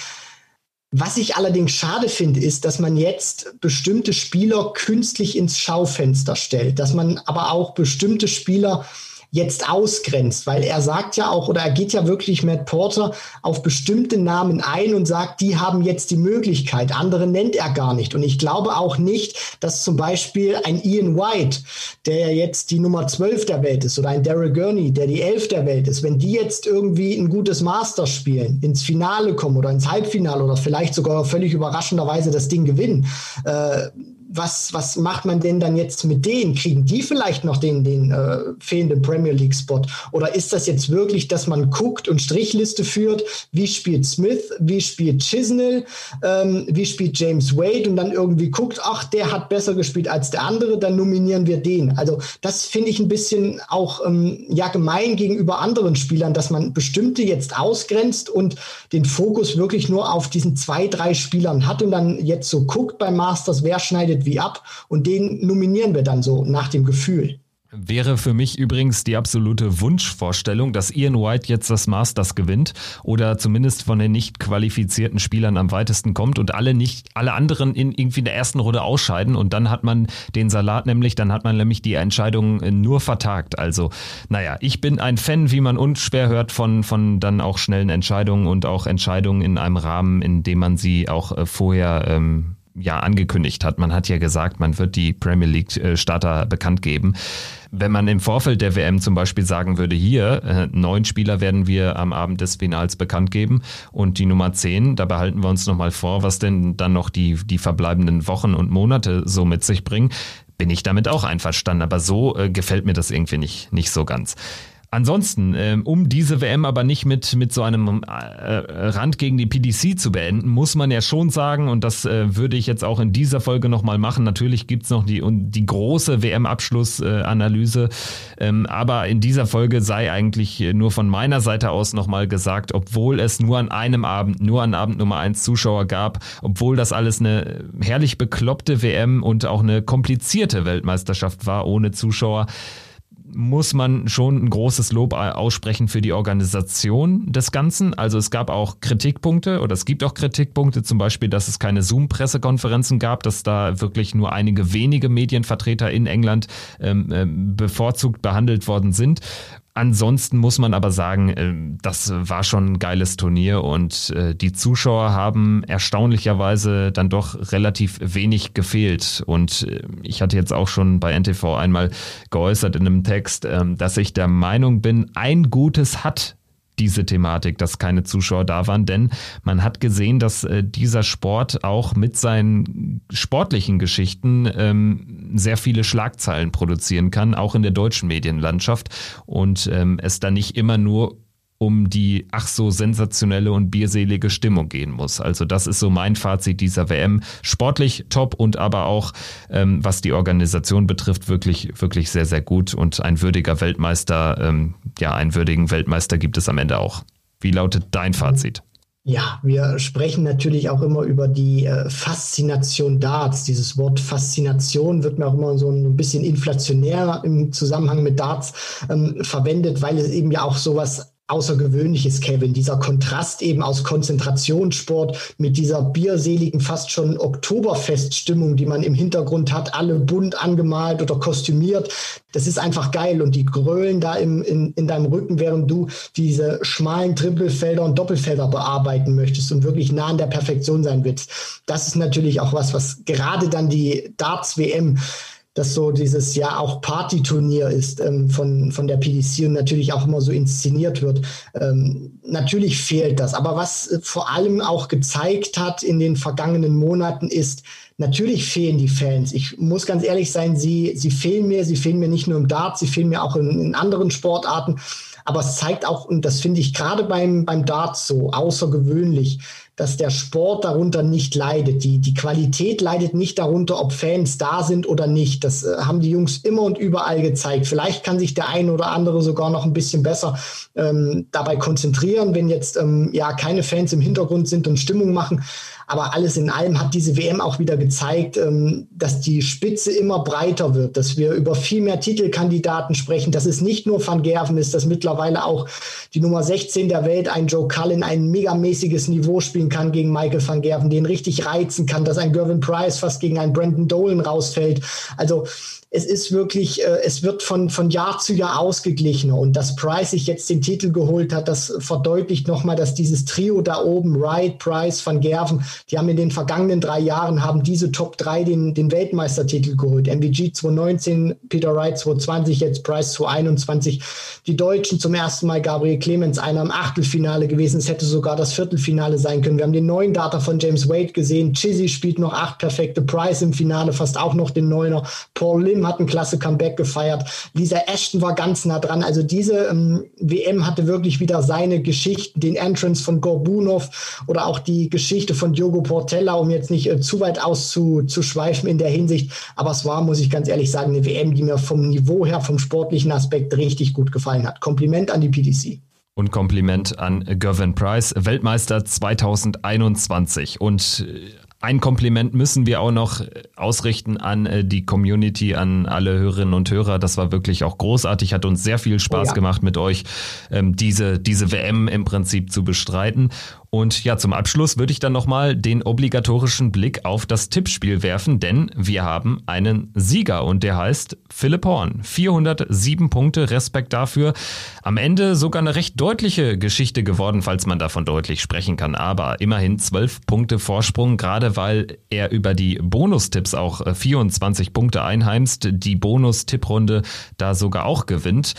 Was ich allerdings schade finde, ist, dass man jetzt bestimmte Spieler künstlich ins Schaufenster stellt, dass man aber auch bestimmte Spieler jetzt ausgrenzt, weil er sagt ja auch, oder er geht ja wirklich Matt Porter auf bestimmte Namen ein und sagt, die haben jetzt die Möglichkeit. Andere nennt er gar nicht. Und ich glaube auch nicht, dass zum Beispiel ein Ian White, der ja jetzt die Nummer 12 der Welt ist, oder ein Daryl Gurney, der die 11 der Welt ist, wenn die jetzt irgendwie ein gutes Master spielen, ins Finale kommen oder ins Halbfinale oder vielleicht sogar völlig überraschenderweise das Ding gewinnen, äh, was, was macht man denn dann jetzt mit denen? Kriegen die vielleicht noch den, den äh, fehlenden Premier League-Spot? Oder ist das jetzt wirklich, dass man guckt und Strichliste führt, wie spielt Smith, wie spielt Chisnell, ähm, wie spielt James Wade und dann irgendwie guckt, ach, der hat besser gespielt als der andere, dann nominieren wir den. Also das finde ich ein bisschen auch ähm, ja gemein gegenüber anderen Spielern, dass man bestimmte jetzt ausgrenzt und den Fokus wirklich nur auf diesen zwei, drei Spielern hat und dann jetzt so guckt beim Masters, wer schneidet wie ab und den nominieren wir dann so nach dem Gefühl. Wäre für mich übrigens die absolute Wunschvorstellung, dass Ian White jetzt das Masters gewinnt oder zumindest von den nicht qualifizierten Spielern am weitesten kommt und alle nicht, alle anderen in irgendwie in der ersten Runde ausscheiden und dann hat man den Salat nämlich, dann hat man nämlich die Entscheidung nur vertagt. Also, naja, ich bin ein Fan, wie man unschwer hört, von, von dann auch schnellen Entscheidungen und auch Entscheidungen in einem Rahmen, in dem man sie auch äh, vorher ähm, ja angekündigt hat. Man hat ja gesagt, man wird die Premier League äh, Starter bekannt geben. Wenn man im Vorfeld der WM zum Beispiel sagen würde, hier, äh, neun Spieler werden wir am Abend des Finals bekannt geben und die Nummer zehn, da behalten wir uns nochmal vor, was denn dann noch die, die verbleibenden Wochen und Monate so mit sich bringen, bin ich damit auch einverstanden. Aber so äh, gefällt mir das irgendwie nicht, nicht so ganz. Ansonsten, ähm, um diese WM aber nicht mit, mit so einem äh, Rand gegen die PDC zu beenden, muss man ja schon sagen, und das äh, würde ich jetzt auch in dieser Folge nochmal machen, natürlich gibt's noch die, die große WM-Abschlussanalyse, ähm, aber in dieser Folge sei eigentlich nur von meiner Seite aus nochmal gesagt, obwohl es nur an einem Abend, nur an Abend Nummer eins Zuschauer gab, obwohl das alles eine herrlich bekloppte WM und auch eine komplizierte Weltmeisterschaft war ohne Zuschauer, muss man schon ein großes Lob aussprechen für die Organisation des Ganzen. Also es gab auch Kritikpunkte oder es gibt auch Kritikpunkte, zum Beispiel, dass es keine Zoom-Pressekonferenzen gab, dass da wirklich nur einige wenige Medienvertreter in England ähm, ähm bevorzugt behandelt worden sind. Ansonsten muss man aber sagen, äh, das war schon ein geiles Turnier und äh, die Zuschauer haben erstaunlicherweise dann doch relativ wenig gefehlt. Und äh, ich hatte jetzt auch schon bei NTV einmal geäußert in einem Text, ähm, dass ich der Meinung bin, ein Gutes hat diese Thematik, dass keine Zuschauer da waren, denn man hat gesehen, dass äh, dieser Sport auch mit seinen sportlichen Geschichten ähm, sehr viele Schlagzeilen produzieren kann, auch in der deutschen Medienlandschaft. Und ähm, es dann nicht immer nur um die ach so sensationelle und bierselige Stimmung gehen muss. Also das ist so mein Fazit dieser WM. Sportlich top und aber auch, ähm, was die Organisation betrifft, wirklich, wirklich sehr, sehr gut und ein würdiger Weltmeister, ähm, ja, einen würdigen Weltmeister gibt es am Ende auch. Wie lautet dein Fazit? Ja, wir sprechen natürlich auch immer über die äh, Faszination Darts. Dieses Wort Faszination wird mir auch immer so ein bisschen inflationär im Zusammenhang mit Darts ähm, verwendet, weil es eben ja auch sowas Außergewöhnliches, Kevin. Dieser Kontrast eben aus Konzentrationssport mit dieser bierseligen, fast schon Oktoberfeststimmung, die man im Hintergrund hat, alle bunt angemalt oder kostümiert. Das ist einfach geil. Und die grölen da im, in, in deinem Rücken, während du diese schmalen Trippelfelder und Doppelfelder bearbeiten möchtest und wirklich nah an der Perfektion sein willst. Das ist natürlich auch was, was gerade dann die Darts WM das so dieses ja auch Partyturnier ist ähm, von, von der PDC und natürlich auch immer so inszeniert wird. Ähm, natürlich fehlt das. Aber was äh, vor allem auch gezeigt hat in den vergangenen Monaten ist, natürlich fehlen die Fans. Ich muss ganz ehrlich sein, sie, sie fehlen mir. Sie fehlen mir nicht nur im Dart, sie fehlen mir auch in, in anderen Sportarten. Aber es zeigt auch, und das finde ich gerade beim, beim Dart so außergewöhnlich, dass der Sport darunter nicht leidet. Die, die Qualität leidet nicht darunter, ob Fans da sind oder nicht. Das äh, haben die Jungs immer und überall gezeigt. Vielleicht kann sich der eine oder andere sogar noch ein bisschen besser ähm, dabei konzentrieren, wenn jetzt ähm, ja keine Fans im Hintergrund sind und Stimmung machen. Aber alles in allem hat diese WM auch wieder gezeigt, ähm, dass die Spitze immer breiter wird, dass wir über viel mehr Titelkandidaten sprechen, dass es nicht nur Van Gerven ist, dass mittlerweile auch die Nummer 16 der Welt, ein Joe Cullen, ein megamäßiges Niveau spielen kann gegen Michael van Gerven, den richtig reizen kann, dass ein Gervin Price fast gegen einen Brandon Dolan rausfällt. Also es ist wirklich, äh, es wird von, von Jahr zu Jahr ausgeglichener. Und dass Price sich jetzt den Titel geholt hat, das verdeutlicht nochmal, dass dieses Trio da oben, Wright, Price, Van Gerven, die haben in den vergangenen drei Jahren, haben diese Top 3 den, den Weltmeistertitel geholt. MVG 2019, Peter Wright 2020, jetzt Price 2021. Die Deutschen zum ersten Mal Gabriel Clemens, einer im Achtelfinale gewesen. Es hätte sogar das Viertelfinale sein können. Wir haben den neuen Data von James Wade gesehen. Chizzy spielt noch acht perfekte. Price im Finale fast auch noch den Neuner. Paul Lim hat ein klasse Comeback gefeiert. Lisa Ashton war ganz nah dran. Also diese ähm, WM hatte wirklich wieder seine Geschichten, den Entrance von Gorbunov oder auch die Geschichte von Diogo Portella, um jetzt nicht äh, zu weit auszuschweifen in der Hinsicht. Aber es war, muss ich ganz ehrlich sagen, eine WM, die mir vom Niveau her, vom sportlichen Aspekt richtig gut gefallen hat. Kompliment an die PDC. Und Kompliment an Gervin Price, Weltmeister 2021. Und äh, ein Kompliment müssen wir auch noch ausrichten an äh, die Community, an alle Hörerinnen und Hörer. Das war wirklich auch großartig, hat uns sehr viel Spaß oh ja. gemacht mit euch, ähm, diese, diese WM im Prinzip zu bestreiten. Und ja, zum Abschluss würde ich dann nochmal den obligatorischen Blick auf das Tippspiel werfen, denn wir haben einen Sieger und der heißt Philipp Horn. 407 Punkte, Respekt dafür. Am Ende sogar eine recht deutliche Geschichte geworden, falls man davon deutlich sprechen kann. Aber immerhin 12 Punkte Vorsprung, gerade weil er über die Bonustipps auch 24 Punkte einheimst, die Bonus-Tipprunde da sogar auch gewinnt.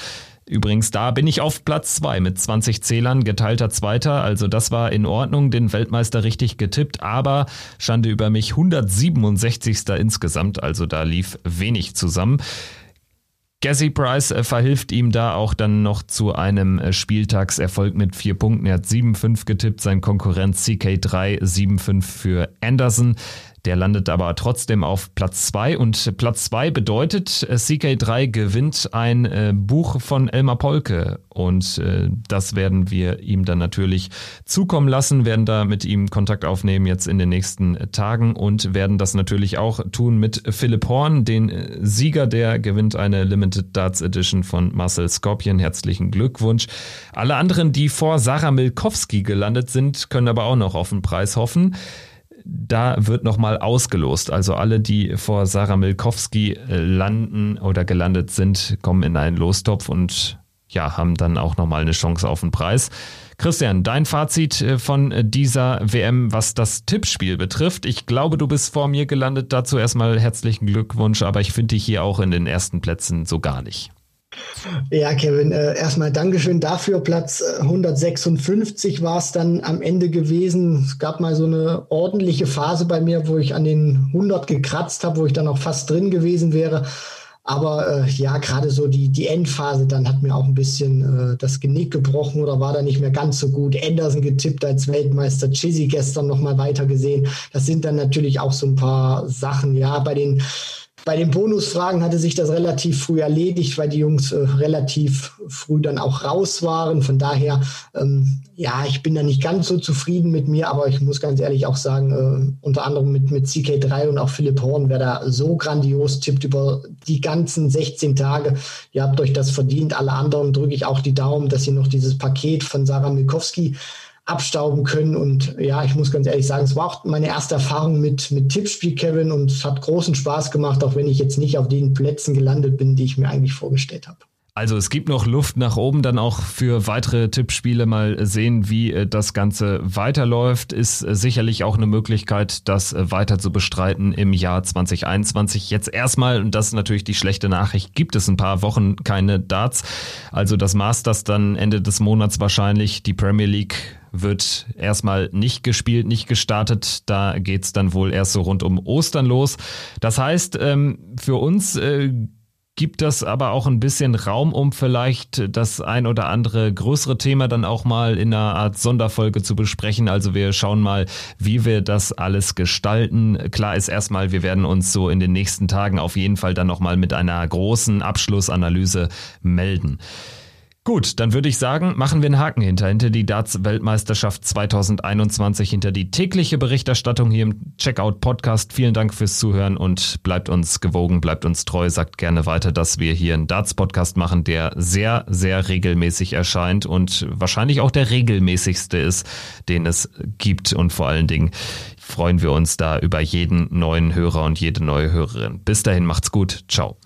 Übrigens, da bin ich auf Platz zwei mit 20 Zählern, geteilter Zweiter. Also das war in Ordnung, den Weltmeister richtig getippt, aber Schande über mich 167. insgesamt. Also da lief wenig zusammen. Gazzy Price äh, verhilft ihm da auch dann noch zu einem äh, Spieltagserfolg mit vier Punkten. Er hat 7-5 getippt, sein Konkurrent CK3 7-5 für Anderson. Der landet aber trotzdem auf Platz 2 und Platz 2 bedeutet, äh, CK3 gewinnt ein äh, Buch von Elmar Polke und äh, das werden wir ihm dann natürlich zukommen lassen, werden da mit ihm Kontakt aufnehmen jetzt in den nächsten Tagen und werden das natürlich auch tun mit Philipp Horn, den äh, Sieger, der gewinnt eine Limited Darts Edition von Marcel Scorpion. Herzlichen Glückwunsch. Alle anderen, die vor Sarah Milkowski gelandet sind, können aber auch noch auf den Preis hoffen da wird nochmal ausgelost. Also alle, die vor Sarah Milkowski äh, landen oder gelandet sind, kommen in einen Lostopf und ja, haben dann auch nochmal eine Chance auf den Preis. Christian, dein Fazit äh, von dieser WM, was das Tippspiel betrifft. Ich glaube, du bist vor mir gelandet. Dazu erstmal herzlichen Glückwunsch, aber ich finde dich hier auch in den ersten Plätzen so gar nicht. Ja, Kevin, äh, erstmal Dankeschön dafür. Platz 156 war es dann am Ende gewesen. Es gab mal so eine ordentliche Phase bei mir, wo ich an den 100 gekratzt habe, wo ich dann auch fast drin gewesen wäre. Aber äh, ja, gerade so die, die Endphase, dann hat mir auch ein bisschen äh, das Genick gebrochen oder war da nicht mehr ganz so gut. Anderson getippt als Weltmeister, Chizzy gestern nochmal weiter gesehen. Das sind dann natürlich auch so ein paar Sachen. Ja, bei den bei den Bonusfragen hatte sich das relativ früh erledigt, weil die Jungs äh, relativ früh dann auch raus waren. Von daher, ähm, ja, ich bin da nicht ganz so zufrieden mit mir, aber ich muss ganz ehrlich auch sagen, äh, unter anderem mit, mit CK3 und auch Philipp Horn, wer da so grandios tippt über die ganzen 16 Tage, ihr habt euch das verdient. Alle anderen drücke ich auch die Daumen, dass ihr noch dieses Paket von Sarah Milkowski abstauben können. Und ja, ich muss ganz ehrlich sagen, es war auch meine erste Erfahrung mit, mit Tippspiel, Kevin, und es hat großen Spaß gemacht, auch wenn ich jetzt nicht auf den Plätzen gelandet bin, die ich mir eigentlich vorgestellt habe. Also es gibt noch Luft nach oben, dann auch für weitere Tippspiele mal sehen, wie äh, das Ganze weiterläuft. Ist äh, sicherlich auch eine Möglichkeit, das äh, weiter zu bestreiten im Jahr 2021. Jetzt erstmal, und das ist natürlich die schlechte Nachricht, gibt es ein paar Wochen keine Darts. Also das Masters dann Ende des Monats wahrscheinlich, die Premier League wird erstmal nicht gespielt, nicht gestartet. Da geht's dann wohl erst so rund um Ostern los. Das heißt, ähm, für uns gibt das aber auch ein bisschen Raum, um vielleicht das ein oder andere größere Thema dann auch mal in einer Art Sonderfolge zu besprechen. Also wir schauen mal, wie wir das alles gestalten. Klar ist erstmal, wir werden uns so in den nächsten Tagen auf jeden Fall dann nochmal mit einer großen Abschlussanalyse melden. Gut, dann würde ich sagen, machen wir einen Haken hinter, hinter die Darts-Weltmeisterschaft 2021, hinter die tägliche Berichterstattung hier im Checkout-Podcast. Vielen Dank fürs Zuhören und bleibt uns gewogen, bleibt uns treu, sagt gerne weiter, dass wir hier einen Darts-Podcast machen, der sehr, sehr regelmäßig erscheint und wahrscheinlich auch der regelmäßigste ist, den es gibt und vor allen Dingen freuen wir uns da über jeden neuen Hörer und jede neue Hörerin. Bis dahin macht's gut. Ciao.